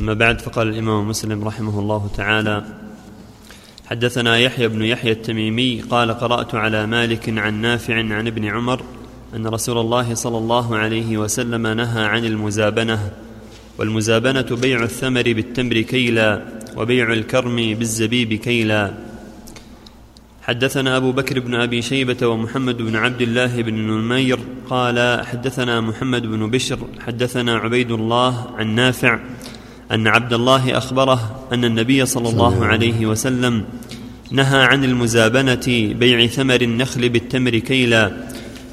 أما بعد فقال الإمام مسلم رحمه الله تعالى حدثنا يحيى بن يحيى التميمي قال قرأت على مالك عن نافع عن ابن عمر أن رسول الله صلى الله عليه وسلم نهى عن المزابنة والمزابنة بيع الثمر بالتمر كيلا وبيع الكرم بالزبيب كيلا. حدثنا أبو بكر بن أبي شيبة ومحمد بن عبد الله بن نمير قال حدثنا محمد بن بشر حدثنا عبيد الله عن نافع أن عبد الله أخبره أن النبي صلى الله عليه وسلم نهى عن المزابنة بيع ثمر النخل بالتمر كيلا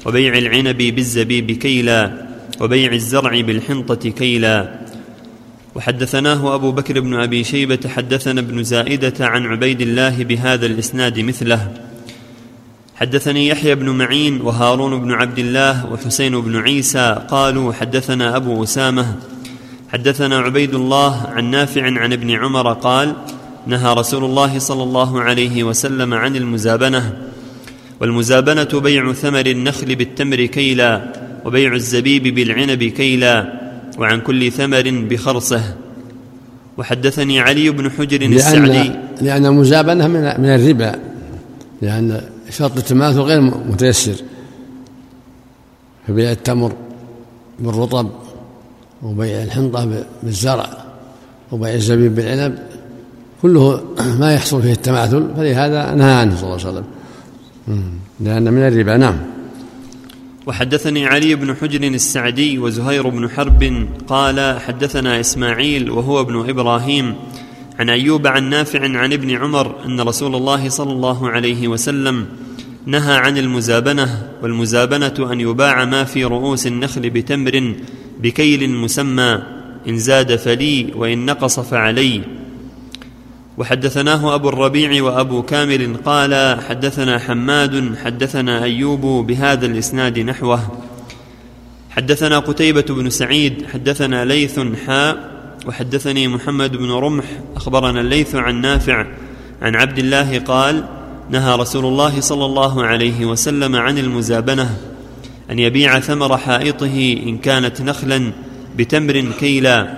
وبيع العنب بالزبيب كيلا وبيع الزرع بالحنطة كيلا. وحدثناه أبو بكر بن أبي شيبة حدثنا ابن زائدة عن عبيد الله بهذا الإسناد مثله. حدثني يحيى بن معين وهارون بن عبد الله وحسين بن عيسى قالوا حدثنا أبو أسامة حدثنا عبيد الله عن نافع عن ابن عمر قال نهى رسول الله صلى الله عليه وسلم عن المزابنة والمزابنة بيع ثمر النخل بالتمر كيلا وبيع الزبيب بالعنب كيلا وعن كل ثمر بخرصه. وحدثني علي بن حجر السعدي. لأن المزابنة من, من الربا لأن شرط التماثل غير متيسر. فبيع التمر بالرطب وبيع الحنطة بالزرع وبيع الزبيب بالعنب كله ما يحصل فيه التماثل فلهذا نهى عنه صلى الله عليه وسلم. لأن من الربا نعم. وحدثني علي بن حجر السعدي وزهير بن حرب قال حدثنا إسماعيل وهو ابن إبراهيم عن أيوب عن نافع عن ابن عمر أن رسول الله صلى الله عليه وسلم نهى عن المزابنة والمزابنة أن يباع ما في رؤوس النخل بتمر بكيل مسمى إن زاد فلي وإن نقص فعلي. وحدثناه أبو الربيع وأبو كامل قال حدثنا حماد حدثنا أيوب بهذا الإسناد نحوه. حدثنا قتيبة بن سعيد حدثنا ليث حاء وحدثني محمد بن رمح أخبرنا الليث عن نافع عن عبد الله قال نهى رسول الله صلى الله عليه وسلم عن المزابنة. أن يبيع ثمر حائطه إن كانت نخلا بتمر كيلا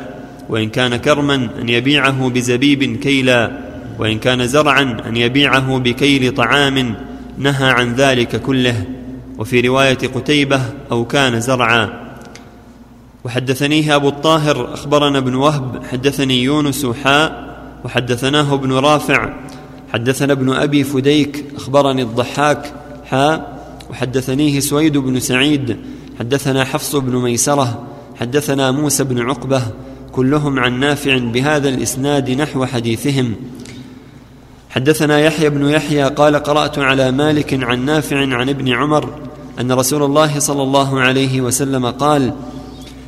وإن كان كرما أن يبيعه بزبيب كيلا وإن كان زرعا أن يبيعه بكيل طعام نهى عن ذلك كله. وفي رواية قتيبة أو كان زرعا. وحدثنيه أبو الطاهر أخبرنا ابن وهب حدثني يونس حاء وحدثناه ابن رافع حدثنا ابن أبي فديك أخبرني الضحاك حاء. وحدثنيه سويد بن سعيد حدثنا حفص بن ميسرة حدثنا موسى بن عقبة كلهم عن نافع بهذا الإسناد نحو حديثهم. حدثنا يحيى بن يحيى قال قرأت على مالك عن نافع عن ابن عمر أن رسول الله صلى الله عليه وسلم قال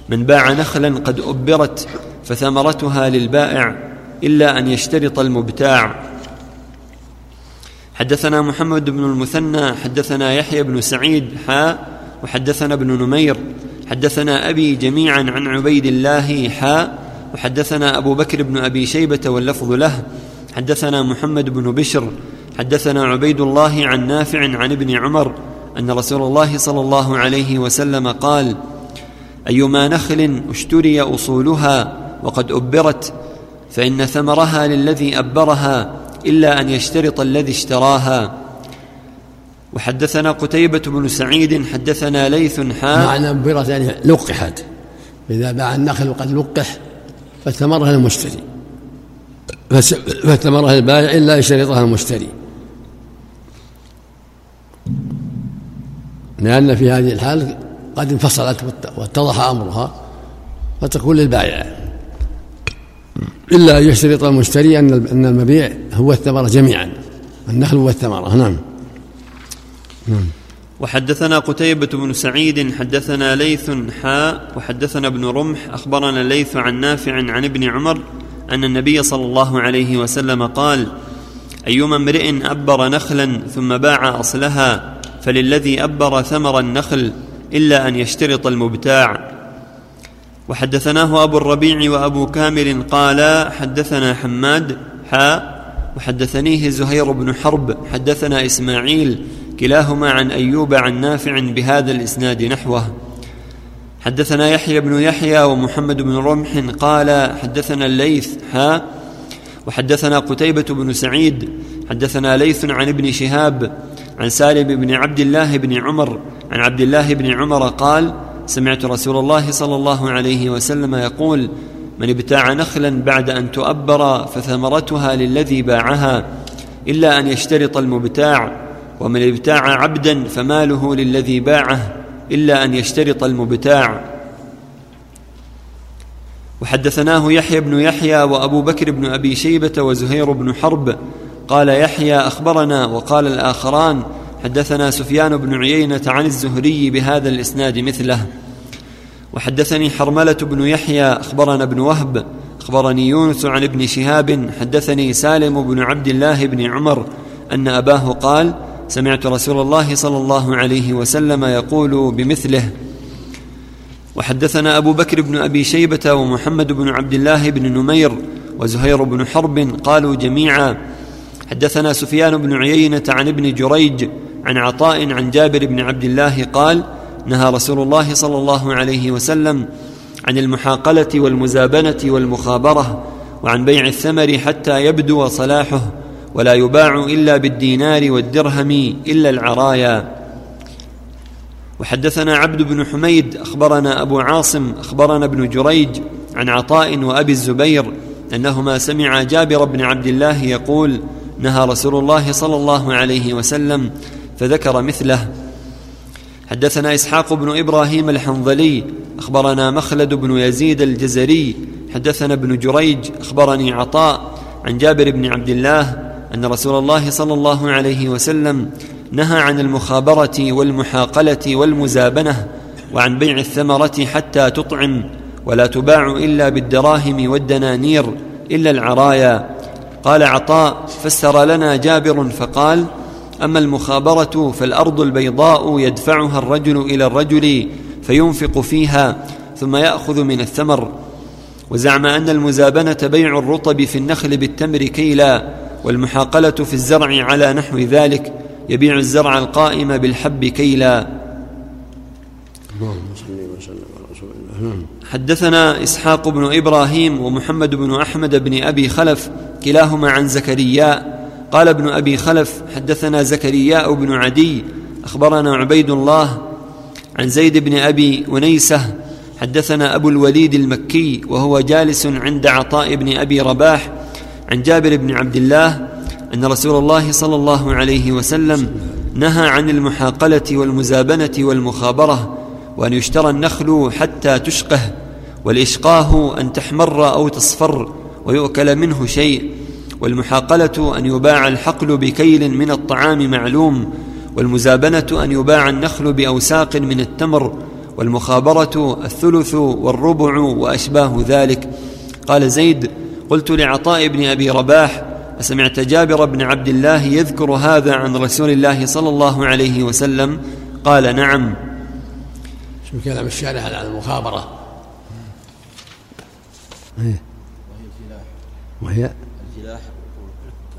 من باع نخلا قد أبرت فثمرتها للبائع إلا أن يشترط المبتاع حدثنا محمد بن المثنى حدثنا يحيى بن سعيد حاء وحدثنا ابن نمير. حدثنا أبي جميعا عن عبيد الله حاء وحدثنا أبو بكر بن أبي شيبة واللفظ له. حدثنا محمد بن بشر. حدثنا عبيد الله عن نافع عن ابن عمر أن رسول الله صلى الله عليه وسلم قال أيما نخل اشتري أصولها وقد أبرت فإن ثمرها للذي أبرها إلا أن يشترط الذي اشتراها. وحدثنا قتيبة بن سعيد حدثنا ليث حاء معنى أبرت يعني لقحت. إذا باع النخل وقد لقح فثمرها المشتري. فثمرها البائع إلا يشترطها المشتري. لأن في هذه الحال قد انفصلت واتضح أمرها فتكون للبائع. إلا أن يشترط المشتري أن المبيع هو الثمرة جميعا. النخل والثمرة نعم. نعم. وحدثنا قتيبة بن سعيد حدثنا ليث حاء وحدثنا ابن رمح أخبرنا الليث عن نافع عن ابن عمر أن النبي صلى الله عليه وسلم قال أيما امرئ أبر نخلا ثم باع أصلها فللذي أبر ثمر النخل إلا أن يشترط المبتاع. وحدثناه أبو الربيع وأبو كامل قالا حدثنا حماد حاء وحدثنيه زهير بن حرب حدثنا إسماعيل كلاهما عن أيوب عن نافع بهذا الإسناد نحوه. حدثنا يحيى بن يحيى ومحمد بن رمح قال حدثنا الليث ها وحدثنا قتيبة بن سعيد حدثنا ليث عن ابن شهاب عن سالم بن عبد الله بن عمر عن عبد الله بن عمر قال سمعت رسول الله صلى الله عليه وسلم يقول من ابتاع نخلا بعد أن تؤبر فثمرتها للذي باعها إلا أن يشترط المبتاع ومن ابتاع عبدا فماله للذي باعه إلا أن يشترط المبتاع. وحدثناه يحيى بن يحيى وأبو بكر بن أبي شيبة وزهير بن حرب قال يحيى أخبرنا وقال الآخران حدثنا سفيان بن عيينة عن الزهري بهذا الإسناد مثله. وحدثني حرملة بن يحيى أخبرنا ابن وهب أخبرني يونس عن ابن شهاب حدثني سالم بن عبد الله بن عمر أن أباه قال سمعت رسول الله صلى الله عليه وسلم يقول بمثله. وحدثنا أبو بكر بن أبي شيبة ومحمد بن عبد الله بن نمير وزهير بن حرب قالوا جميعا. حدثنا سفيان بن عيينة عن ابن جريج عن عطاء عن جابر بن عبد الله قال نهى رسول الله صلى الله عليه وسلم عن المحاقلة والمزابنة والمخابرة وعن بيع الثمر حتى يبدو صلاحه ولا يباع إلا بالدينار والدرهم إلا العرايا. وحدثنا عبد بن حميد أخبرنا أبو عاصم أخبرنا ابن جريج عن عطاء وأبي الزبير أنهما سمعا جابر بن عبد الله يقول نهى رسول الله صلى الله عليه وسلم فذكر مثله. حدثنا إسحاق بن إبراهيم الحنظلي أخبرنا مخلد بن يزيد الجزري. حدثنا ابن جريج أخبرني عطاء عن جابر بن عبد الله أن رسول الله صلى الله عليه وسلم نهى عن المخابرة والمحاقلة والمزابنة وعن بيع الثمرة حتى تطعم ولا تباع إلا بالدراهم والدنانير إلا العرايا. قال عطاء فسر لنا جابر فقال أما المخابرة فالأرض البيضاء يدفعها الرجل إلى الرجل فينفق فيها ثم يأخذ من الثمر. وزعم أن المزابنة بيع الرطب في النخل بالتمر كيلا والمحاقلة في الزرع على نحو ذلك يبيع الزرع القائم بالحب كيلا. حدثنا إسحاق بن إبراهيم ومحمد بن أحمد بن أبي خلف كلاهما عن زكريا قال ابن أبي خلف حدثنا زكرياء بن عدي أخبرنا عبيد الله عن زيد بن أبي ونيسة حدثنا أبو الوليد المكي وهو جالس عند عطاء بن أبي رباح عن جابر بن عبد الله أن رسول الله صلى الله عليه وسلم نهى عن المحاقلة والمزابنة والمخابرة وأن يشترى النخل حتى تشقه والإشقاه أن تحمر أو تصفر ويؤكل منه شيء. والمحاقلة أن يباع الحقل بكيل من الطعام معلوم والمزابنة أن يباع النخل بأوساق من التمر والمخابرة الثلث والربع وأشباه ذلك. قال زيد قلت لعطاء بن أبي رباح أسمعت جابر بن عبد الله يذكر هذا عن رسول الله صلى الله عليه وسلم؟ قال نعم. شو كلام الشارع على المخابرة؟ وهي؟ الفلاح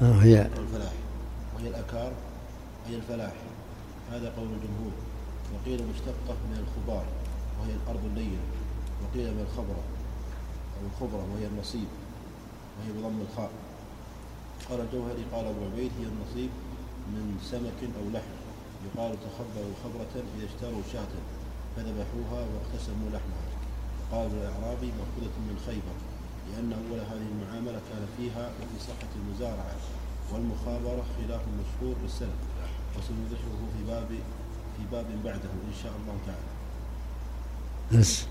وهي آه وهي الفلاح. وهي الأكار وهي الفلاح. هذا قول الجمهور. وقيل مشتقة من الخبار وهي الأرض اللينة وقيل من الخبرة أو الخبرة وهي النصيب. وهي بضم الخاء. قال الجوهري قال أبو عبيد هي النصيب من سمك أو لحم. يقال تخبروا خبرة إذا اشتروا شاة فذبحوها واقتسموا لحمها. قال الأعرابي مأخوذة من خيبر لأن أول هذه المعاملة كان فيها وفي صحة المزارعة. والمخابرة خلاف مشهور بالسلف وسنوضحه في باب في باب بعده إن شاء الله تعالى. بس.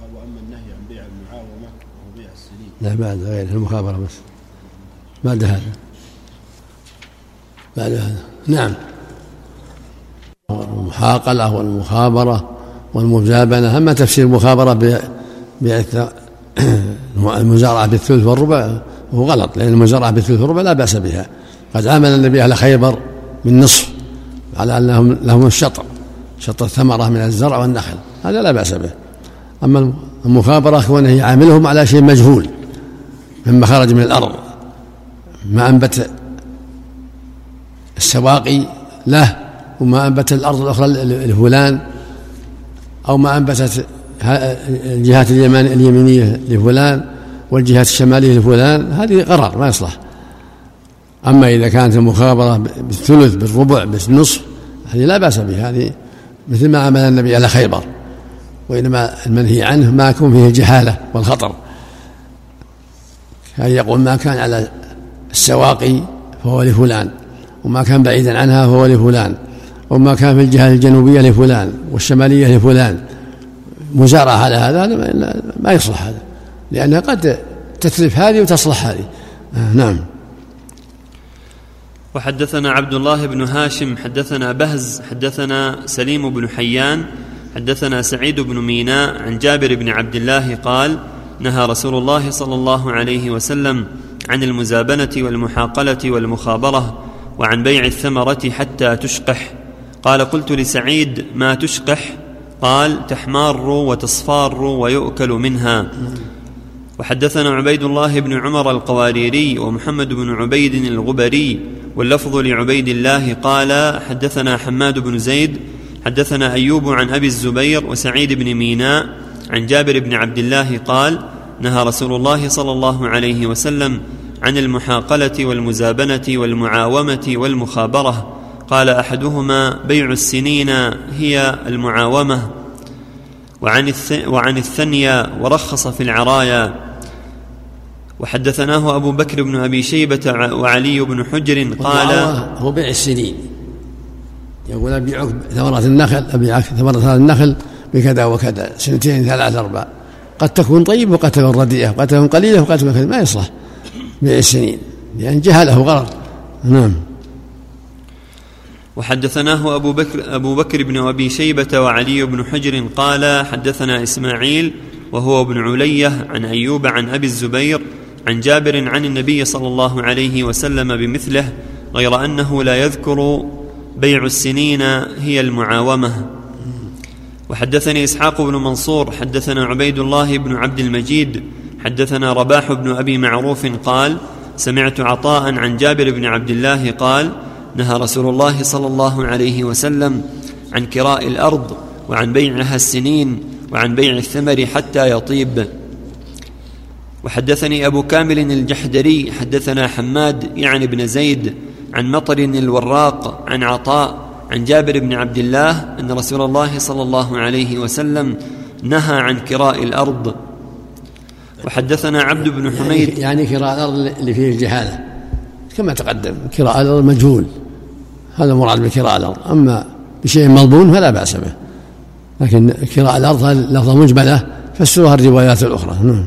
قال وأما النهي عن بيع المعاومة وهو بيع السنين. لا بعد غير المخابرة بس. بعد هذا. بعد هذا. نعم. المحاقلة والمخابرة والمزابنة أما تفسير المخابرة المزارعة بالثلث والربع هو غلط لأن المزارعة بالثلث والربع لا بأس بها. قد عامل النبي أهل خيبر بالنصف على أن لهم الشطر شطر ثمرة من الزرع والنخل هذا لا بأس به. أما المخابرة كونه يعاملهم على شيء مجهول مما خرج من الأرض ما أنبت السواقي له وما أنبت الأرض الأخرى لفلان أو ما أنبتت الجهات اليمينية لفلان. والجهات الشمالية لفلان هذه قرار ما يصلح. أما إذا كانت المخابرة بالثلث بالربع بالنصف هذه لا بأس بها هذه مثل ما عمل النبي على خيبر. وإنما المنهي عنه ما يكون فيه الجهالة والخطر. كان يقول ما كان على السواقي فهو لفلان وما كان بعيدا عنها فهو لفلان وما كان في الجهة الجنوبية لفلان والشمالية لفلان. مزارعة على هذا ما يصلح هذا. لأنها قد تتلف هذه وتصلح هذه. آه نعم. وحدثنا عبد الله بن هاشم حدثنا بهز حدثنا سليم بن حيان حدثنا سعيد بن ميناء عن جابر بن عبد الله قال نهى رسول الله صلى الله عليه وسلم عن المزابنة والمحاقلة والمخابرة وعن بيع الثمرة حتى تشقح. قال قلت لسعيد ما تشقح؟ قال تحمار وتصفار ويؤكل منها. وحدثنا عبيد الله بن عمر القواريري ومحمد بن عبيد الغبري واللفظ لعبيد الله قال حدثنا حماد بن زيد حدثنا أيوب عن أبي الزبير وسعيد بن ميناء عن جابر بن عبد الله قال نهى رسول الله صلى الله عليه وسلم عن المحاقلة والمزابنة والمعاومة والمخابرة. قال أحدهما بيع السنين هي المعاومة. وعن, وعن الثنيا ورخص في العرايا. وحدثناه أبو بكر بن أبي شيبة وعلي بن حجر قال هو بيع السنين. يقول أبيعك ثمرة النخل أبيعك ثمرة النخل بكذا وكذا سنتين ثلاث أربع قد تكون طيب وقد تكون رديئة وقد تكون قليلة وقد تكون ما يصلح. بيع السنين لأن جهله غرض. نعم. وحدثناه أبو بكر, أبو بكر بن أبي شيبة وعلي بن حجر قال حدثنا إسماعيل وهو ابن علية عن أيوب عن أبي الزبير عن جابر عن النبي صلى الله عليه وسلم بمثله غير أنه لا يذكر بيع السنين هي المعاومة. وحدثني إسحاق بن منصور حدثنا عبيد الله بن عبد المجيد حدثنا رباح بن أبي معروف قال سمعت عطاء عن جابر بن عبد الله قال نهى رسول الله صلى الله عليه وسلم عن كراء الأرض وعن بيعها السنين وعن بيع الثمر حتى يطيب. وحدثني أبو كامل الجحدري حدثنا حماد يعني بن زيد عن مطر الوراق عن عطاء عن جابر بن عبد الله أن رسول الله صلى الله عليه وسلم نهى عن كراء الأرض. وحدثنا عبد بن حميد. يعني كراء الأرض اللي فيه الجهالة كما تقدم كراء الأرض مجهول هذا مراد بكراء الأرض أما بشيء مضمون فلا بأس به لكن كراء الأرض لفظه مجملة فسروها الروايات الأخرى. نعم.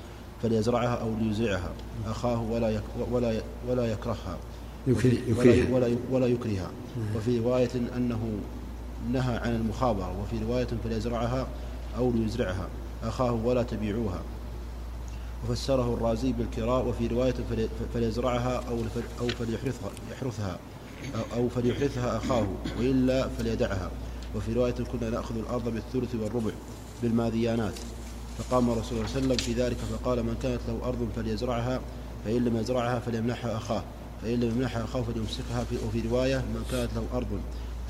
فليزرعها أو ليزرعها أخاه ولا ولا ولا يكرهها. ولا, ولا, ولا يكرهها وفي رواية أنه نهى عن المخابرة. وفي رواية فليزرعها أو ليزرعها. أخاه ولا تبيعوها. وفسره الرازي بالكراء وفي رواية فليزرعها أو أو فليحرثها يحرثها. أو فليحرثها أخاه. وإلا فليدعها. وفي رواية كنا نأخذ الأرض بالثلث والربع بالماذيانات فقام رسول الله صلى الله عليه وسلم في ذلك فقال من كانت له أرض فليزرعها فإن لم يزرعها فليمنحها أخاه. فإن لم يمنحها أخاه فليمسكها وفي رواية من كانت له أرض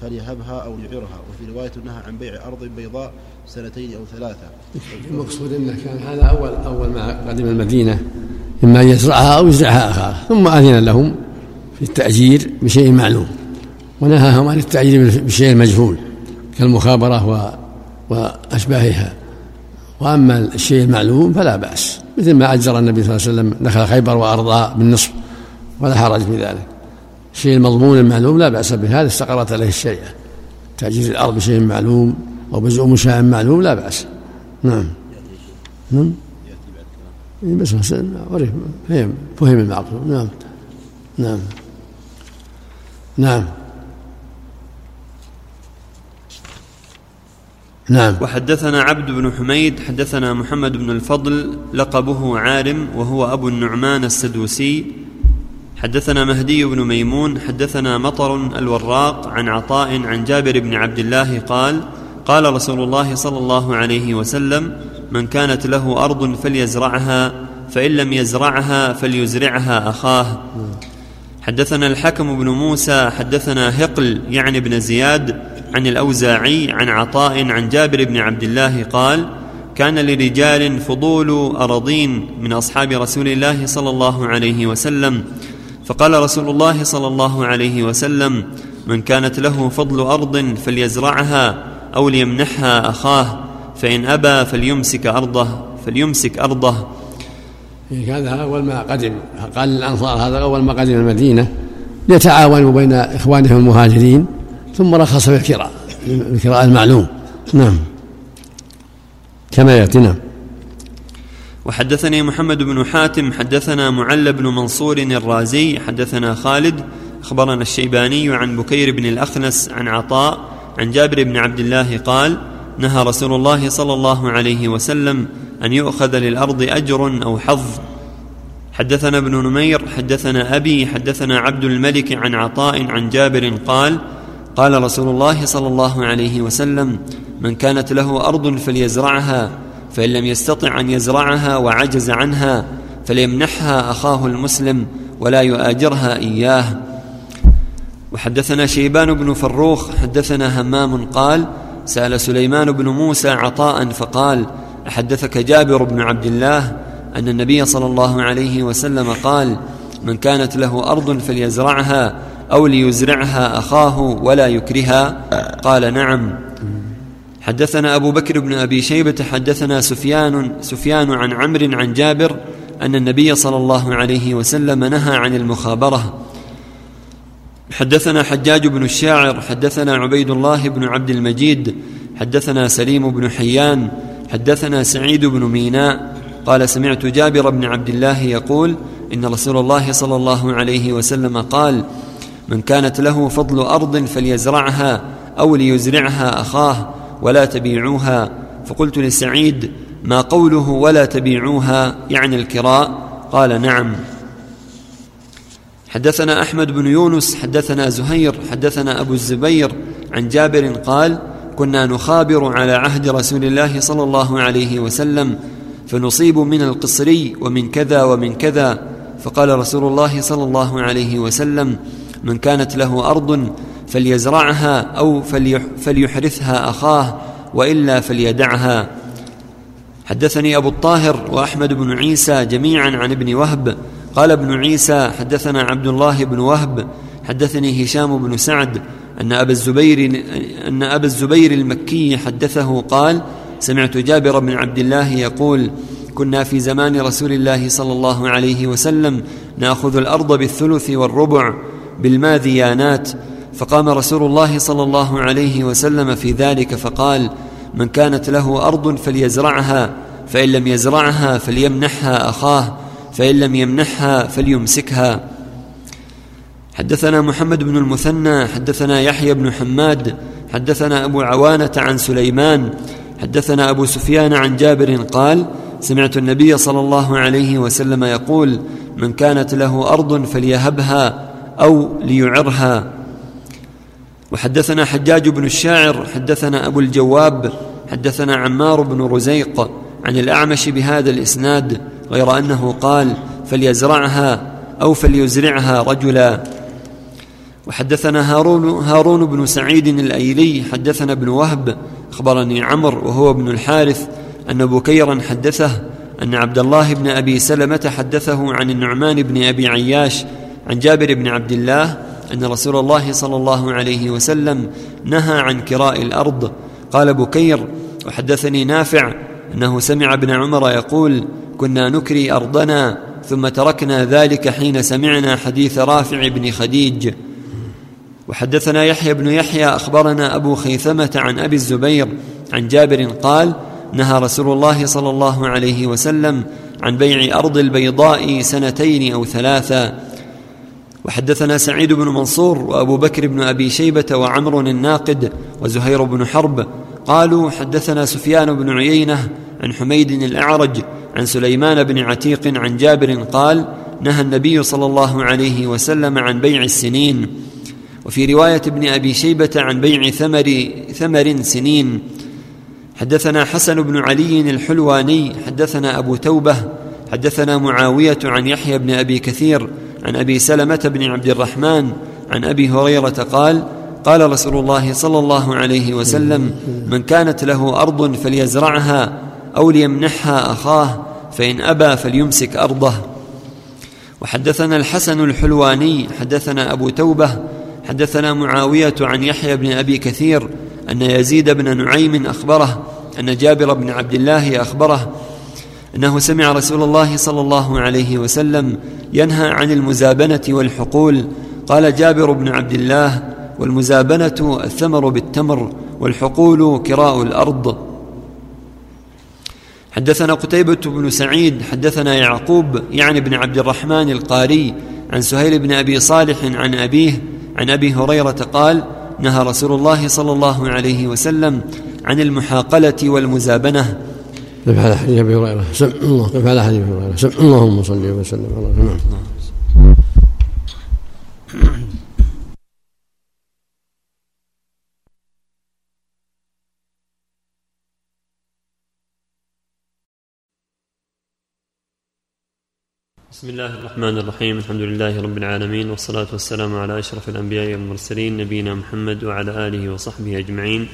فليهبها أو يعيرها وفي رواية نهى عن بيع أرض بيضاء سنتين أو ثلاثة. المقصود أنه كان هذا أول أول ما قدم المدينة إما أن يزرعها أو يزرعها أخاه. ثم أذن لهم في التأجير بشيء معلوم ونهاهم عن التأجير بشيء مجهول كالمخابرة وأشباهها. وأما الشيء المعلوم فلا بأس مثل ما أجر النبي صلى الله عليه وسلم دخل خيبر وأرضاه بالنصف ولا حرج في ذلك. الشيء المضمون المعلوم لا بأس به هذا استقرت عليه الشريعة. تأجير الأرض بشيء معلوم أو بزعم شاء معلوم لا بأس. نعم. نعم. إيه، بس عرف فهم فهم المعقول. نعم. نعم. نعم. نعم. وحدثنا عبد بن حميد حدثنا محمد بن الفضل لقبه عارم وهو أبو النعمان السدوسي. حدثنا مهدي بن ميمون حدثنا مطر الوراق عن عطاء عن جابر بن عبد الله قال قال رسول الله صلى الله عليه وسلم من كانت له أرض فليزرعها فإن لم يزرعها فليزرعها أخاه. حدثنا الحكم بن موسى حدثنا هقل يعني بن زياد عن الأوزاعي عن عطاء عن جابر بن عبد الله قال كان لرجال فضول أراضين من أصحاب رسول الله صلى الله عليه وسلم. فقال رسول الله صلى الله عليه وسلم من كانت له فضل أرض فليزرعها أو ليمنحها أخاه فإن أبى فليمسك أرضه فليمسك أرضه. هذا أول ما قدم. قال الأنصار هذا أول ما قدم المدينة. ليتعاونوا بين إخوانهم المهاجرين. ثم رخص في الكراء الكراء المعلوم. نعم. كما يأتي نعم. وحدثني محمد بن حاتم حدثنا معل بن منصور الرازي حدثنا خالد أخبرنا الشيباني عن بكير بن الأخنس عن عطاء عن جابر بن عبد الله قال نهى رسول الله صلى الله عليه وسلم أن يؤخذ للأرض أجر أو حظ. حدثنا ابن نمير حدثنا أبي حدثنا عبد الملك عن عطاء عن جابر قال قال رسول الله صلى الله عليه وسلم من كانت له أرض فليزرعها فإن لم يستطع أن يزرعها وعجز عنها فليمنحها أخاه المسلم ولا يؤاجرها إياه. وحدثنا شيبان بن فروخ حدثنا همام قال سأل سليمان بن موسى عطاء فقال أحدثك جابر بن عبد الله أن النبي صلى الله عليه وسلم قال من كانت له أرض فليزرعها أو ليزرعها أخاه ولا يكرها؟ قال نعم. حدثنا أبو بكر بن أبي شيبة حدثنا سفيان سفيان عن عمرو عن جابر أن النبي صلى الله عليه وسلم نهى عن المخابرة. حدثنا حجاج بن الشاعر حدثنا عبيد الله بن عبد المجيد حدثنا سليم بن حيان حدثنا سعيد بن ميناء. قال سمعت جابر بن عبد الله يقول إن رسول الله صلى الله عليه وسلم قال من كانت له فضل أرض فليزرعها أو ليزرعها أخاه ولا تبيعوها. فقلت لسعيد ما قوله ولا تبيعوها يعني الكراء؟ قال نعم. حدثنا أحمد بن يونس حدثنا زهير حدثنا أبو الزبير عن جابر قال كنا نخابر على عهد رسول الله صلى الله عليه وسلم فنصيب من القصري ومن كذا ومن كذا. فقال رسول الله صلى الله عليه وسلم من كانت له أرض فليزرعها أو فليحرثها أخاه وإلا فليدعها. حدثني أبو الطاهر وأحمد بن عيسى جميعا عن ابن وهب. قال ابن عيسى حدثنا عبد الله بن وهب. حدثني هشام بن سعد أن أبا الزبير أن أبا الزبير المكي حدثه قال سمعت جابر بن عبد الله يقول كنا في زمان رسول الله صلى الله عليه وسلم نأخذ الأرض بالثلث والربع. بالماذيانات فقام رسول الله صلى الله عليه وسلم في ذلك فقال من كانت له أرض فليزرعها فإن لم يزرعها فليمنحها أخاه فإن لم يمنحها فليمسكها. حدثنا محمد بن المثنى حدثنا يحيى بن حماد حدثنا أبو عوانة عن سليمان حدثنا أبو سفيان عن جابر قال سمعت النبي صلى الله عليه وسلم يقول من كانت له أرض فليهبها أو ليعرها. وحدثنا حجاج بن الشاعر حدثنا أبو الجواب حدثنا عمار بن رزيق عن الأعمش بهذا الإسناد غير أنه قال فليزرعها أو فليزرعها رجلا. وحدثنا هارون هارون بن سعيد الأيلي حدثنا ابن وهب أخبرني عمر وهو ابن الحارث أن بكيرا حدثه أن عبد الله بن أبي سلمة حدثه عن النعمان بن أبي عياش عن جابر بن عبد الله أن رسول الله صلى الله عليه وسلم نهى عن كراء الأرض. قال بكير وحدثني نافع أنه سمع ابن عمر يقول كنا نكري أرضنا ثم تركنا ذلك حين سمعنا حديث رافع بن خديج وحدثنا يحيى بن يحيى أخبرنا أبو خيثمة عن أبي الزبير عن جابر قال نهى رسول الله صلى الله عليه وسلم عن بيع أرض البيضاء سنتين أو ثلاثا وحدثنا سعيد بن منصور وأبو بكر بن أبي شيبة وعمر الناقد وزهير بن حرب قالوا حدثنا سفيان بن عيينة عن حميد الأعرج عن سليمان بن عتيق عن جابر قال نهى النبي صلى الله عليه وسلم عن بيع السنين. وفي رواية ابن أبي شيبة عن بيع ثمر ثمر سنين. حدثنا حسن بن علي الحلواني حدثنا أبو توبة حدثنا معاوية عن يحيى بن أبي كثير عن أبي سلمة بن عبد الرحمن عن أبي هريرة قال قال رسول الله صلى الله عليه وسلم من كانت له أرض فليزرعها أو ليمنحها أخاه فإن أبى فليمسك أرضه. وحدثنا الحسن الحلواني حدثنا أبو توبة حدثنا معاوية عن يحيى بن أبي كثير أن يزيد بن نعيم أخبره أن جابر بن عبد الله أخبره أنه سمع رسول الله صلى الله عليه وسلم ينهى عن المزابنة والحقول. قال جابر بن عبد الله والمزابنة الثمر بالتمر والحقول كراء الأرض. حدثنا قتيبة بن سعيد حدثنا يعقوب يعني بن عبد الرحمن القاري عن سهيل بن أبي صالح عن أبيه عن أبي هريرة قال نهى رسول الله صلى الله عليه وسلم عن المحاقلة والمزابنة. على حديث أبي هريرة. سم الله. على حديث أبي هريرة. سم اللهم صل وسلم على بسم الله. الرحمن الرحيم الحمد لله رب العالمين والصلاة والسلام على أشرف الأنبياء والمرسلين نبينا محمد وعلى آله وصحبه أجمعين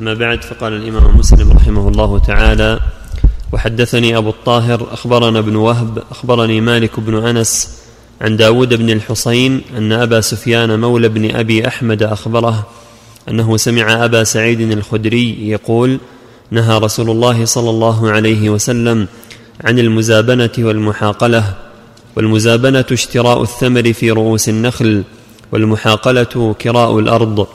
أما بعد فقال الإمام مسلم رحمه الله تعالى وحدثني أبو الطاهر أخبرنا ابن وهب أخبرني مالك بن أنس عن داود بن الحصين أن أبا سفيان مولى بن أبي أحمد أخبره أنه سمع أبا سعيد الخدري يقول نهى رسول الله صلى الله عليه وسلم عن المزابنة والمحاقلة والمزابنة اشتراء الثمر في رؤوس النخل والمحاقلة كراء الأرض.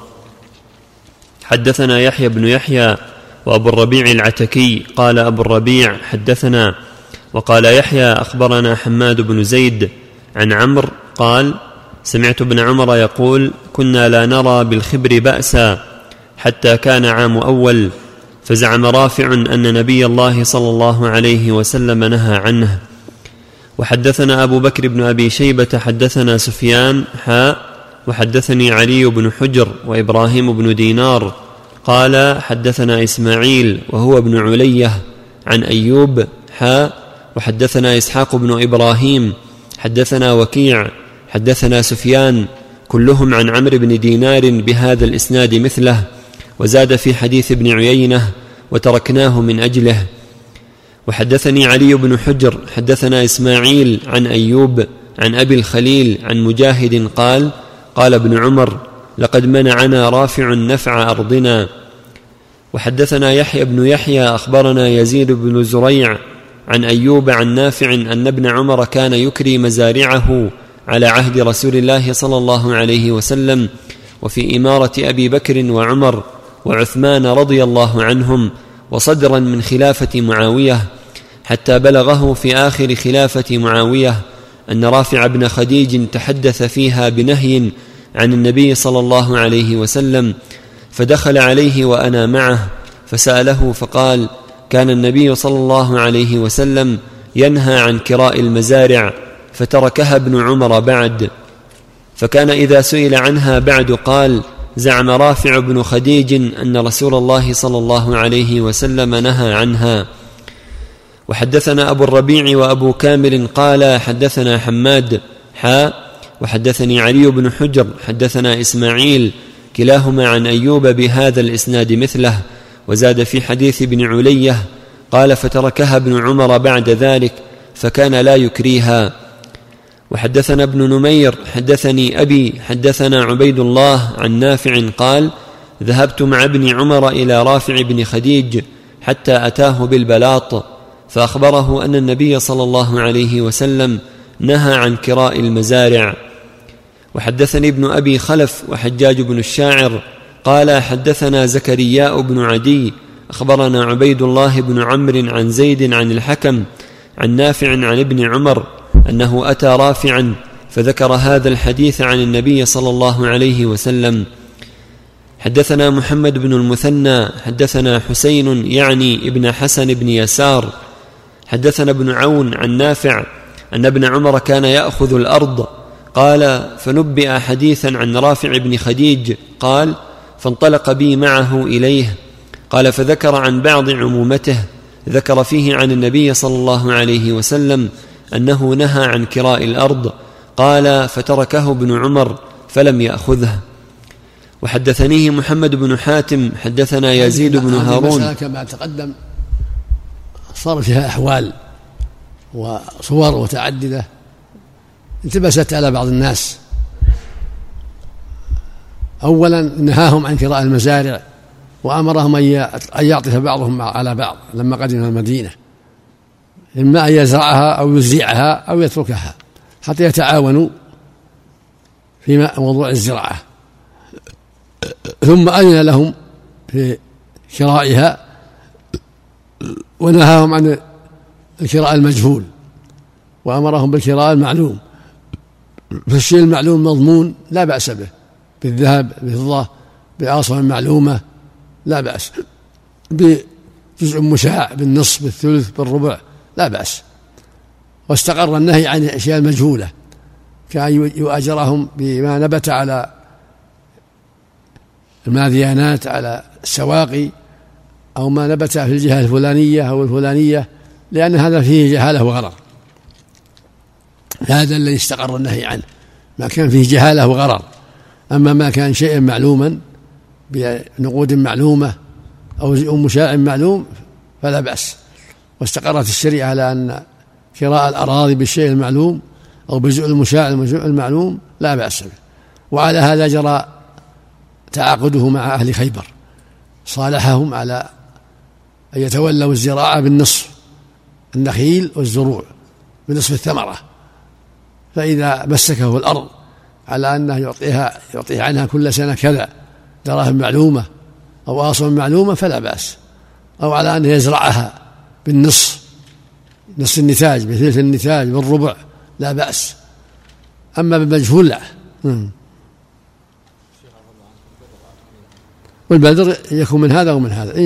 حدثنا يحيى بن يحيى وأبو الربيع العتكي قال أبو الربيع حدثنا وقال يحيى أخبرنا حماد بن زيد عن عمرو قال سمعت ابن عمر يقول كنا لا نرى بالخبر بأسا حتى كان عام أول فزعم رافع أن نبي الله صلى الله عليه وسلم نهى عنه وحدثنا أبو بكر بن أبي شيبة حدثنا سفيان حاء وحدثني علي بن حجر وإبراهيم بن دينار قال حدثنا إسماعيل وهو ابن علية عن أيوب حاء وحدثنا إسحاق بن إبراهيم حدثنا وكيع حدثنا سفيان كلهم عن عمرو بن دينار بهذا الإسناد مثله وزاد في حديث ابن عيينة وتركناه من أجله وحدثني علي بن حجر حدثنا إسماعيل عن أيوب عن أبي الخليل عن مجاهد قال قال ابن عمر لقد منعنا رافع نفع أرضنا. وحدثنا يحيى بن يحيى أخبرنا يزيد بن زريع عن أيوب عن نافع أن ابن عمر كان يكري مزارعه على عهد رسول الله صلى الله عليه وسلم وفي إمارة أبي بكر وعمر وعثمان رضي الله عنهم وصدرا من خلافة معاوية حتى بلغه في آخر خلافة معاوية أن رافع بن خديج تحدث فيها بنهي عن النبي صلى الله عليه وسلم فدخل عليه وأنا معه فسأله فقال كان النبي صلى الله عليه وسلم ينهى عن كراء المزارع فتركها ابن عمر بعد. فكان إذا سئل عنها بعد قال زعم رافع بن خديج أن رسول الله صلى الله عليه وسلم نهى عنها. وحدثنا أبو الربيع وأبو كامل قال حدثنا حماد حاء وحدثني علي بن حجر حدثنا إسماعيل كلاهما عن أيوب بهذا الإسناد مثله وزاد في حديث ابن علية قال فتركها ابن عمر بعد ذلك فكان لا يكريها. وحدثنا ابن نمير حدثني أبي حدثنا عبيد الله عن نافع قال ذهبت مع ابن عمر إلى رافع بن خديج حتى أتاه بالبلاط فأخبره أن النبي صلى الله عليه وسلم نهى عن كراء المزارع. وحدثني ابن أبي خلف وحجاج بن الشاعر قال حدثنا زكرياء بن عدي أخبرنا عبيد الله بن عمرو عن زيد عن الحكم عن نافع عن ابن عمر أنه أتى رافعا فذكر هذا الحديث عن النبي صلى الله عليه وسلم. حدثنا محمد بن المثنى حدثنا حسين يعني ابن حسن بن يسار. حدثنا ابن عون عن نافع أن ابن عمر كان يأخذ الأرض قال فنبئ حديثا عن رافع بن خديج قال فانطلق بي معه إليه قال فذكر عن بعض عمومته ذكر فيه عن النبي صلى الله عليه وسلم أنه نهى عن كراء الأرض قال فتركه ابن عمر فلم يأخذه. وحدثنيه محمد بن حاتم حدثنا يزيد بن هارون. كما تقدم صار فيها أحوال وصور متعددة. التبست على بعض الناس. اولا نهاهم عن كراء المزارع وأمرهم أن يعطف بعضهم على بعض لما قدم المدينة. إما أن يزرعها أو يزرعها أو يتركها حتى يتعاونوا في موضوع الزراعة. ثم أذن لهم في شرائها ونهاهم عن الكراء المجهول وأمرهم بالكراء المعلوم. فالشيء المعلوم مضمون لا بأس به. بالذهب بالفضة بعاصمه معلومه لا بأس. بجزء مشاع بالنصف بالثلث بالربع لا بأس. واستقر النهي عن الأشياء المجهولة كأن يؤاجرهم بما نبت على الماذيانات على السواقي أو ما نبت في الجهة الفلانية أو الفلانية لأن هذا فيه جهالة وغرر. هذا الذي استقر النهي عنه. ما كان فيه جهالة وغرر. أما ما كان شيئا معلوما بنقود معلومة أو مشاع معلوم فلا بأس. واستقرت الشريعة على أن كراء الأراضي بالشيء المعلوم أو بجزء المشاع المعلوم لا بأس به. وعلى هذا جرى تعاقده مع أهل خيبر. صالحهم على أن يتولوا الزراعة بالنصف النخيل والزروع بنصف الثمرة. فإذا مسكه الأرض على أنه يعطيها يعطيها عنها كل سنة كذا دراهم معلومة أو آصم معلومة فلا بأس. أو على أنه يزرعها بالنصف نصف النتاج بثلث النتاج بالربع لا بأس. أما بالمجهول لا. والبدر يكون من هذا ومن هذا.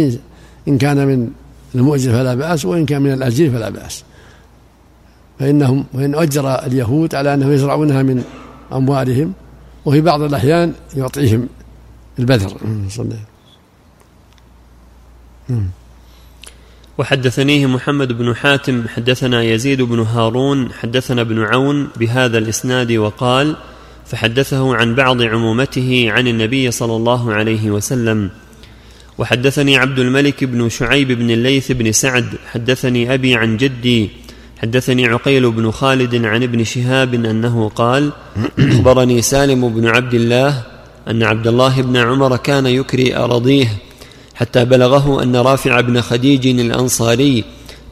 إن كان من المؤجر فلا بأس وإن كان من الأجير فلا بأس. فإنهم وإن أجر اليهود على أنهم يزرعونها من أموالهم وفي بعض الأحيان يعطيهم البذر. وحدثنيه محمد بن حاتم حدثنا يزيد بن هارون حدثنا ابن عون بهذا الإسناد وقال فحدثه عن بعض عمومته عن النبي صلى الله عليه وسلم. وحدثني عبد الملك بن شعيب بن الليث بن سعد حدثني أبي عن جدي حدثني عقيل بن خالد عن ابن شهاب أنه قال أخبرني سالم بن عبد الله أن عبد الله بن عمر كان يكري أراضيه حتى بلغه أن رافع بن خديج الأنصاري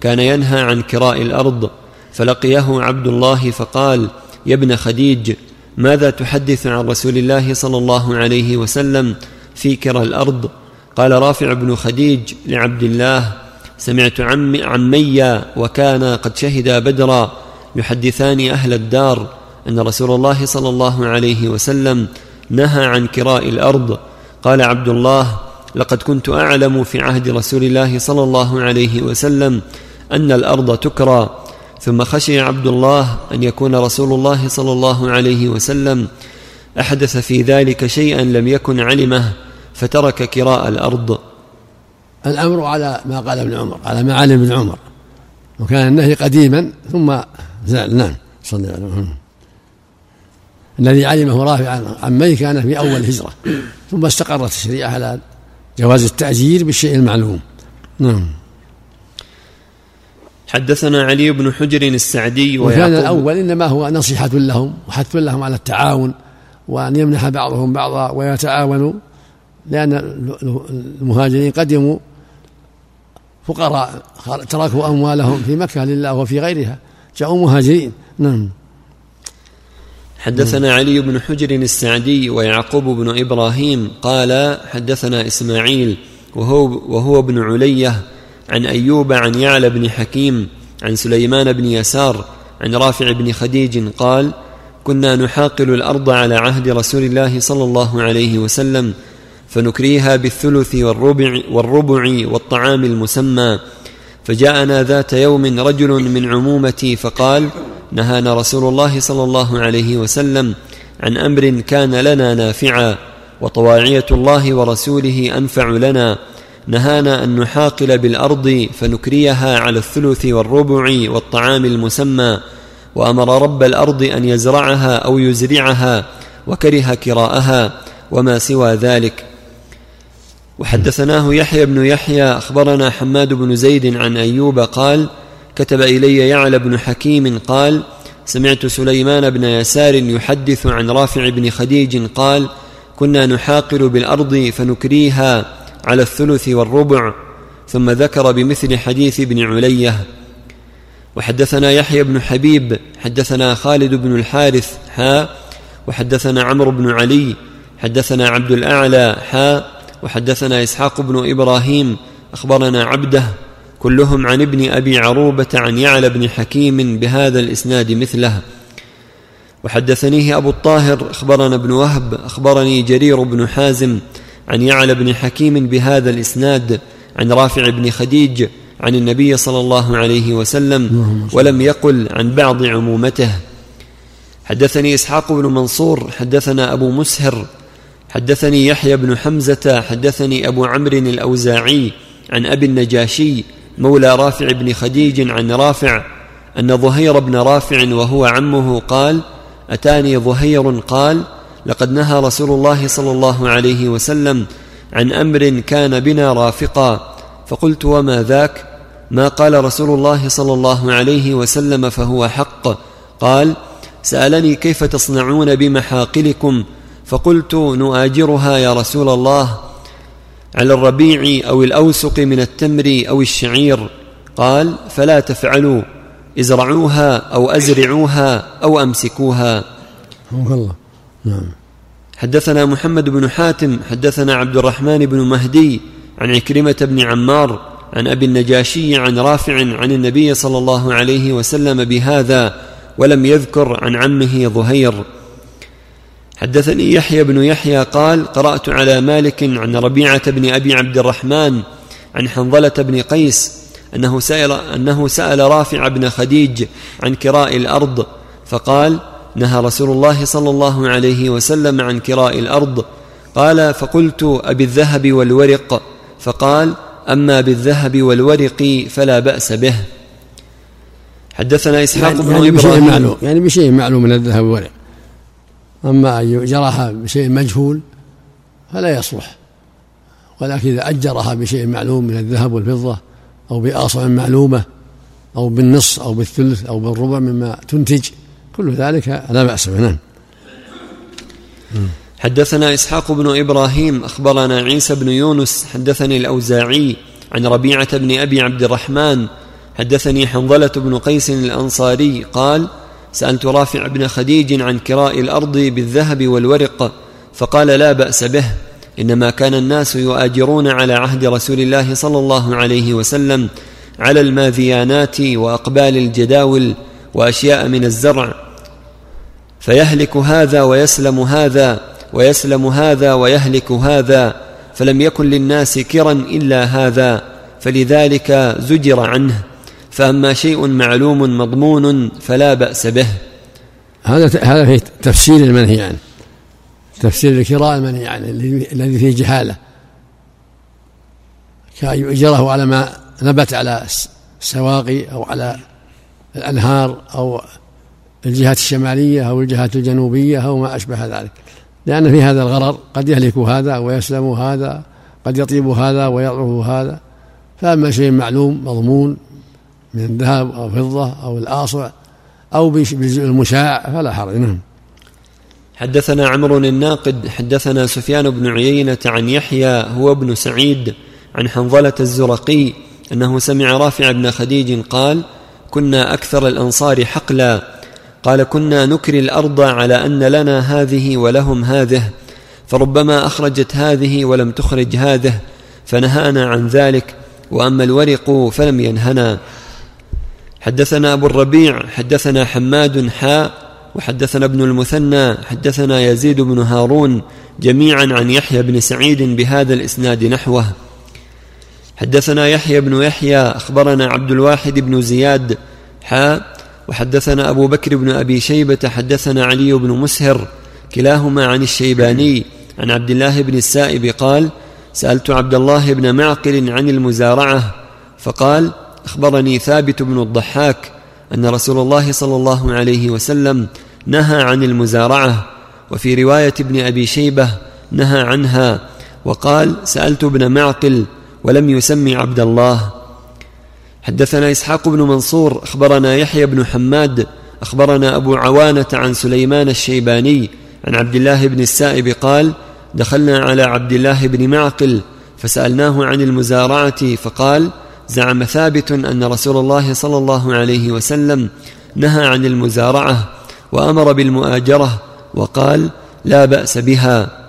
كان ينهى عن كراء الأرض فلقيه عبد الله فقال يا ابن خديج ماذا تحدث عن رسول الله صلى الله عليه وسلم في كرى الأرض؟ قال رافع بن خديج لعبد الله سمعت عم عمي وكان قد شهدا بدرا يحدثان أهل الدار أن رسول الله صلى الله عليه وسلم نهى عن كراء الأرض. قال عبد الله لقد كنت أعلم في عهد رسول الله صلى الله عليه وسلم أن الأرض تكرى ثم خشي عبد الله أن يكون رسول الله صلى الله عليه وسلم أحدث في ذلك شيئا لم يكن علمه فترك كراء الأرض. الأمر على ما قال ابن عمر على ما علم ابن عمر. وكان النهي قديما ثم زال. نعم صلى الله عليه وسلم الذي علمه رافع عن عمي كان في أول الهجره ثم استقرت الشريعة على جواز التأجير بالشيء المعلوم. نعم. حدثنا علي بن حجر السعدي وكان الأول إنما هو نصيحة لهم وحث لهم على التعاون وأن يمنح بعضهم بعضا ويتعاونوا لأن المهاجرين قدموا فقراء تركوا أموالهم في مكة لله وفي غيرها. جاءوا مهاجرين. نعم. حدثنا علي بن حجر السعدي ويعقوب بن إبراهيم قال حدثنا إسماعيل وهو, وهو ابن علية عن أيوب عن يعلى بن حكيم عن سليمان بن يسار عن رافع بن خديج قال كنا نحاقل الأرض على عهد رسول الله صلى الله عليه وسلم فنكريها بالثلث والربع, والربع والطعام المسمى. فجاءنا ذات يوم رجل من عمومتي فقال نهانا رسول الله صلى الله عليه وسلم عن أمر كان لنا نافعا وطواعية الله ورسوله أنفع لنا. نهانا أن نحاقل بالأرض فنكريها على الثلث والربع والطعام المسمى. وأمر رب الأرض أن يزرعها أو يزرعها وكره كراءها وما سوى ذلك. وحدثناه يحيى بن يحيى أخبرنا حماد بن زيد عن أيوب قال كتب إلي يعلى بن حكيم قال سمعت سليمان بن يسار يحدث عن رافع بن خديج قال كنا نحاقل بالأرض فنكريها على الثلث والربع ثم ذكر بمثل حديث ابن علية. وحدثنا يحيى بن حبيب حدثنا خالد بن الحارث حا وحدثنا عمرو بن علي حدثنا عبد الأعلى حا وحدثنا إسحاق بن إبراهيم أخبرنا عبده كلهم عن ابن أبي عروبة عن يعلى بن حكيم بهذا الإسناد مثله. وحدثنيه أبو الطاهر أخبرنا ابن وهب أخبرني جرير بن حازم عن يعلى بن حكيم بهذا الإسناد عن رافع بن خديج عن النبي صلى الله عليه وسلم ولم يقل عن بعض عمومته. حدثني إسحاق بن منصور حدثنا أبو مسهر حدثني يحيى بن حمزة حدثني أبو عمرو الأوزاعي عن أبي النجاشي مولى رافع بن خديج عن رافع أن ظهير بن رافع وهو عمه قال أتاني ظهير قال لقد نهى رسول الله صلى الله عليه وسلم عن أمر كان بنا رافقا. فقلت وما ذاك؟ ما قال رسول الله صلى الله عليه وسلم فهو حق. قال سألني كيف تصنعون بمحاقلكم فقلت نؤاجرها يا رسول الله على الربيع أو الأوسق من التمر أو الشعير. قال فلا تفعلوا ازرعوها أو أزرعوها أو أمسكوها. الله. نعم. حدثنا محمد بن حاتم حدثنا عبد الرحمن بن مهدي عن عكرمة بن عمار عن أبي النجاشي عن رافع عن النبي صلى الله عليه وسلم بهذا ولم يذكر عن عمه ظهير. حدثني يحيى بن يحيى قال قرأت على مالك عن ربيعة بن أبي عبد الرحمن عن حنظلة بن قيس أنه سال أنه سأل رافع بن خديج عن كراء الأرض فقال نهى رسول الله صلى الله عليه وسلم عن كراء الأرض. قال فقلت أبي الذهب والورق؟ فقال أما بالذهب والورق فلا بأس به. حدثنا إسحاق يعني بن يعني بشيء إبراهيم. معلوم يعني بشيء معلوم من الذهب والورق. أما أن يؤجرها بشيء مجهول فلا يصلح. ولكن إذا أجرها بشيء معلوم من الذهب والفضة أو بأصع معلومة أو بالنص أو بالثلث أو بالربع مما تنتج كل ذلك لا بأس به. نعم. حدثنا إسحاق بن إبراهيم أخبرنا عيسى بن يونس حدثني الأوزاعي عن ربيعة بن أبي عبد الرحمن حدثني حنظلة بن قيس الأنصاري قال سألت رافع بن خديج عن كراء الأرض بالذهب والورق فقال لا بأس به إنما كان الناس يؤاجرون على عهد رسول الله صلى الله عليه وسلم على الماذيانات وأقبال الجداول وأشياء من الزرع. فيهلك هذا ويسلم هذا ويسلم هذا ويهلك هذا فلم يكن للناس كرا إلا هذا فلذلك زجر عنه. فأما شيء معلوم مضمون فلا بأس به. هذا هذا في تفسير المنهي عنه تفسير الكراء المنهي عنه الذي فيه جهاله. كأن يؤجره على ما نبت على السواقي أو على الأنهار أو الجهات الشمالية أو الجهات الجنوبية أو ما أشبه ذلك. لأن في هذا الغرر قد يهلك هذا ويسلم هذا قد يطيب هذا ويضعف هذا. فأما شيء معلوم مضمون من الذهب أو فضة أو الآصع أو بالمشاع فلا حرج. نعم. حدثنا عمرو الناقد حدثنا سفيان بن عيينة عن يحيى هو ابن سعيد عن حنظلة الزرقي أنه سمع رافع بن خديج قال كنا أكثر الأنصار حقلا قال كنا نكري الأرض على أن لنا هذه ولهم هذه فربما أخرجت هذه ولم تخرج هذه فنهانا عن ذلك وأما الورق فلم ينهنا حدثنا أبو الربيع حدثنا حماد حاء وحدثنا ابن المثنى حدثنا يزيد بن هارون جميعا عن يحيى بن سعيد بهذا الإسناد نحوه. حدثنا يحيى بن يحيى أخبرنا عبد الواحد بن زياد حاء وحدثنا أبو بكر بن أبي شيبة حدثنا علي بن مسهر كلاهما عن الشيباني عن عبد الله بن السائب قال سألت عبد الله بن معقل عن المزارعة فقال أخبرني ثابت بن الضحاك أن رسول الله صلى الله عليه وسلم نهى عن المزارعة وفي رواية ابن أبي شيبة نهى عنها وقال سألت ابن معقل ولم يسمي عبد الله. حدثنا إسحاق بن منصور أخبرنا يحيى بن حماد أخبرنا أبو عوانة عن سليمان الشيباني عن عبد الله بن السائب قال دخلنا على عبد الله بن معقل فسألناه عن المزارعة فقال زعم ثابت أن رسول الله صلى الله عليه وسلم نهى عن المزارعة وأمر بالمؤاجرة وقال لا بأس بها.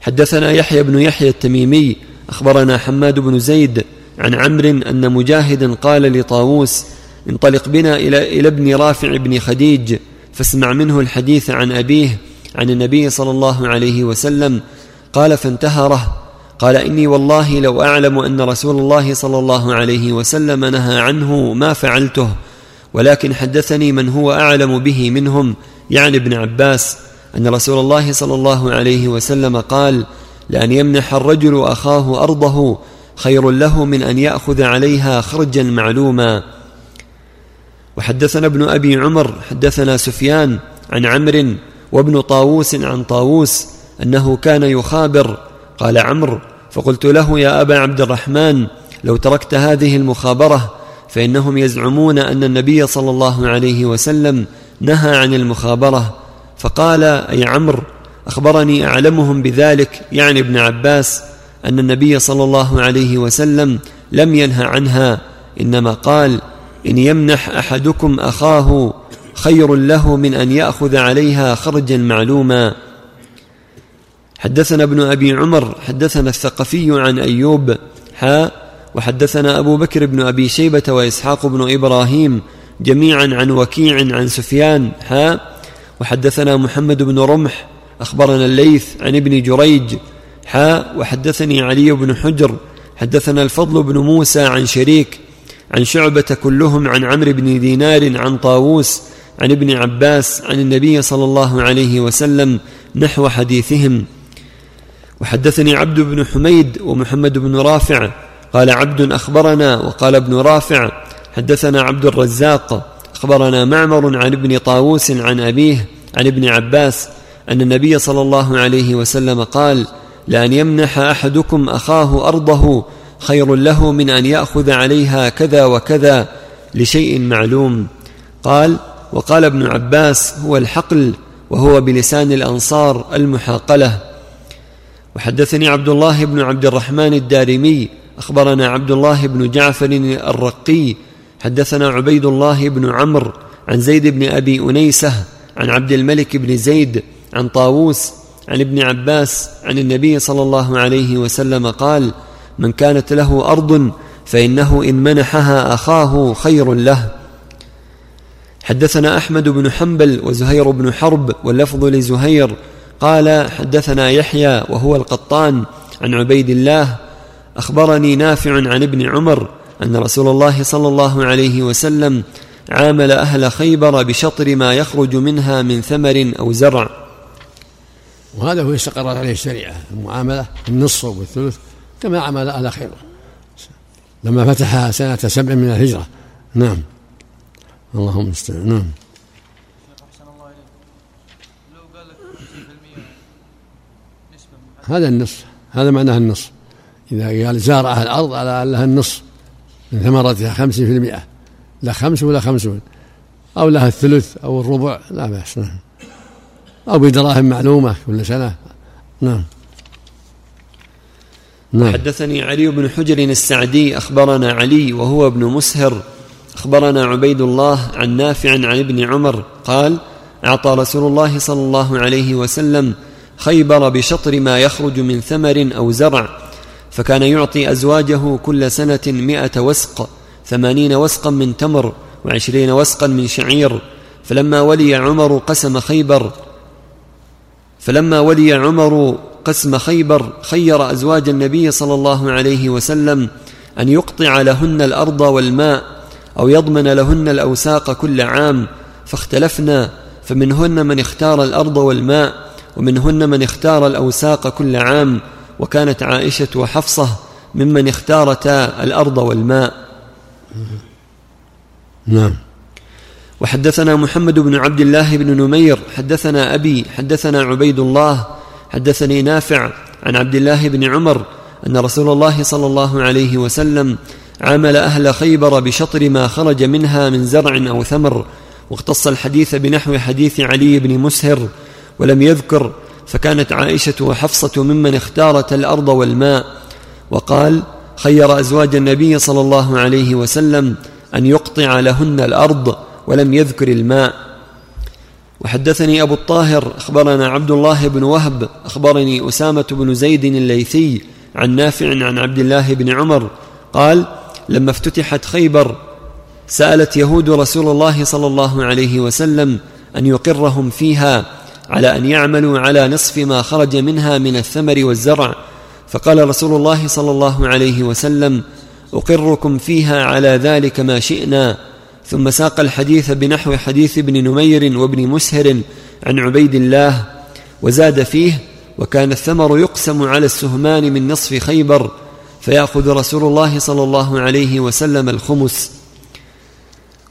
حدثنا يحيى بن يحيى التميمي أخبرنا حماد بن زيد عن عمرو أن مجاهدا قال لطاووس انطلق بنا إلى إلى ابن رافع بن خديج فاسمع منه الحديث عن أبيه عن النبي صلى الله عليه وسلم قال فانتهره قال إني والله لو أعلم أن رسول الله صلى الله عليه وسلم نهى عنه ما فعلته ولكن حدثني من هو أعلم به منهم يعني ابن عباس أن رسول الله صلى الله عليه وسلم قال لأن يمنح الرجل أخاه أرضه خير له من أن يأخذ عليها خرجا معلوما. وحدثنا ابن أبي عمر حدثنا سفيان عن عمرو وابن طاووس عن طاووس أنه كان يخابر قال عمرو فقلت له يا أبا عبد الرحمن لو تركت هذه المخابرة فإنهم يزعمون أن النبي صلى الله عليه وسلم نهى عن المخابرة. فقال أي عمرو أخبرني أعلمهم بذلك يعني ابن عباس أن النبي صلى الله عليه وسلم لم ينه عنها إنما قال إن يمنح أحدكم أخاه خير له من أن يأخذ عليها خرجا معلوما. حدثنا ابن أبي عمر حدثنا الثقفي عن أيوب حاء وحدثنا أبو بكر بن أبي شيبة وإسحاق بن إبراهيم جميعا عن وكيع عن سفيان حاء وحدثنا محمد بن رمح أخبرنا الليث عن ابن جريج حاء وحدثني علي بن حجر حدثنا الفضل بن موسى عن شريك عن شعبة كلهم عن عمرو بن دينار عن طاووس عن ابن عباس عن النبي صلى الله عليه وسلم نحو حديثهم. وحدثني عبد بن حميد ومحمد بن رافع قال عبد أخبرنا وقال ابن رافع حدثنا عبد الرزاق أخبرنا معمر عن ابن طاووس عن أبيه عن ابن عباس أن النبي صلى الله عليه وسلم قال لأن يمنح أحدكم أخاه أرضه خير له من أن يأخذ عليها كذا وكذا لشيء معلوم. قال وقال ابن عباس هو الحقل وهو بلسان الأنصار المحاقلة. وحدثني عبد الله بن عبد الرحمن الدارمي أخبرنا عبد الله بن جعفر الرقي حدثنا عبيد الله بن عمرو عن زيد بن أبي أنيسة عن عبد الملك بن زيد عن طاووس عن ابن عباس عن النبي صلى الله عليه وسلم قال من كانت له أرض فإنه إن منحها أخاه خير له. حدثنا أحمد بن حنبل وزهير بن حرب واللفظ لزهير قال حدثنا يحيى وهو القطان عن عبيد الله أخبرني نافع عن ابن عمر أن رسول الله صلى الله عليه وسلم عامل أهل خيبر بشطر ما يخرج منها من ثمر أو زرع. وهذا هو استقرت عليه الشريعة المعاملة النصف والثلث كما عمل أهل خيبر. لما فتح سنة سبع من الهجرة. نعم. اللهم المستعان نعم. هذا النصف هذا معناه النصف إذا قال زارع الأرض على لها النصف من ثمرتها خمسين في المئة. لا خمس ولا خمسون. أو لها الثلث أو الربع. لا بأس. نعم. أو بدراهم معلومة كل سنة. نعم. نعم. حدثني علي بن حجر السعدي أخبرنا علي وهو ابن مسهر أخبرنا عبيد الله عن نافع عن ابن عمر قال أعطى رسول الله صلى الله عليه وسلم خيبر بشطر ما يخرج من ثمر أو زرع فكان يعطي أزواجه كل سنة مئة وسق ثمانين وسقا من تمر وعشرين وسقا من شعير فلما ولي عمر قسم خيبر فلما ولي عمر قسم خيبر خير أزواج النبي صلى الله عليه وسلم أن يقطع لهن الأرض والماء أو يضمن لهن الأوساق كل عام فاختلفنا فمنهن من اختار الأرض والماء ومنهن من اختار الأوساق كل عام وكانت عائشة وحفصة ممن اختارتا الأرض والماء. نعم. وحدثنا محمد بن عبد الله بن نمير حدثنا أبي حدثنا عبيد الله حدثني نافع عن عبد الله بن عمر أن رسول الله صلى الله عليه وسلم عامل أهل خيبر بشطر ما خرج منها من زرع أو ثمر واختص الحديث بنحو حديث علي بن مسهر ولم يذكر فكانت عائشة وحفصة ممن اختارت الأرض والماء. وقال خير أزواج النبي صلى الله عليه وسلم أن يقطع لهن الأرض ولم يذكر الماء. وحدثني أبو الطاهر أخبرنا عبد الله بن وهب أخبرني أسامة بن زيد الليثي عن نافع عن عبد الله بن عمر. قال لما افتتحت خيبر سألت يهود رسول الله صلى الله عليه وسلم أن يقرهم فيها على أن يعملوا على نصف ما خرج منها من الثمر والزرع. فقال رسول الله صلى الله عليه وسلم أقركم فيها على ذلك ما شئنا. ثم ساق الحديث بنحو حديث ابن نمير وابن مسهر عن عبيد الله وزاد فيه وكان الثمر يقسم على السهمان من نصف خيبر فيأخذ رسول الله صلى الله عليه وسلم الخمس.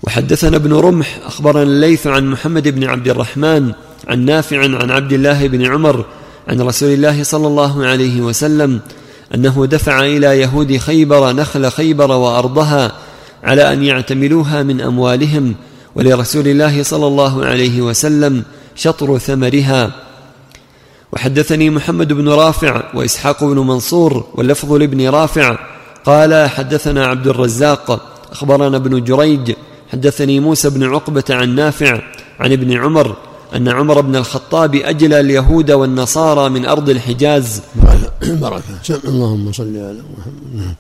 وحدثنا ابن رمح أخبرنا الليث عن محمد بن عبد الرحمن عن نافع عن عبد الله بن عمر عن رسول الله صلى الله عليه وسلم أنه دفع إلى يهود خيبر نخل خيبر وأرضها على أن يعتملوها من أموالهم ولرسول الله صلى الله عليه وسلم شطر ثمرها. وحدثني محمد بن رافع وإسحاق بن منصور واللفظ لابن رافع. قال حدثنا عبد الرزاق أخبرنا ابن جريج حدثني موسى بن عقبة عن نافع عن ابن عمر أن عمر بن الخطاب أجلى اليهود والنصارى من أرض الحجاز. بركه اللهم صل على محمد.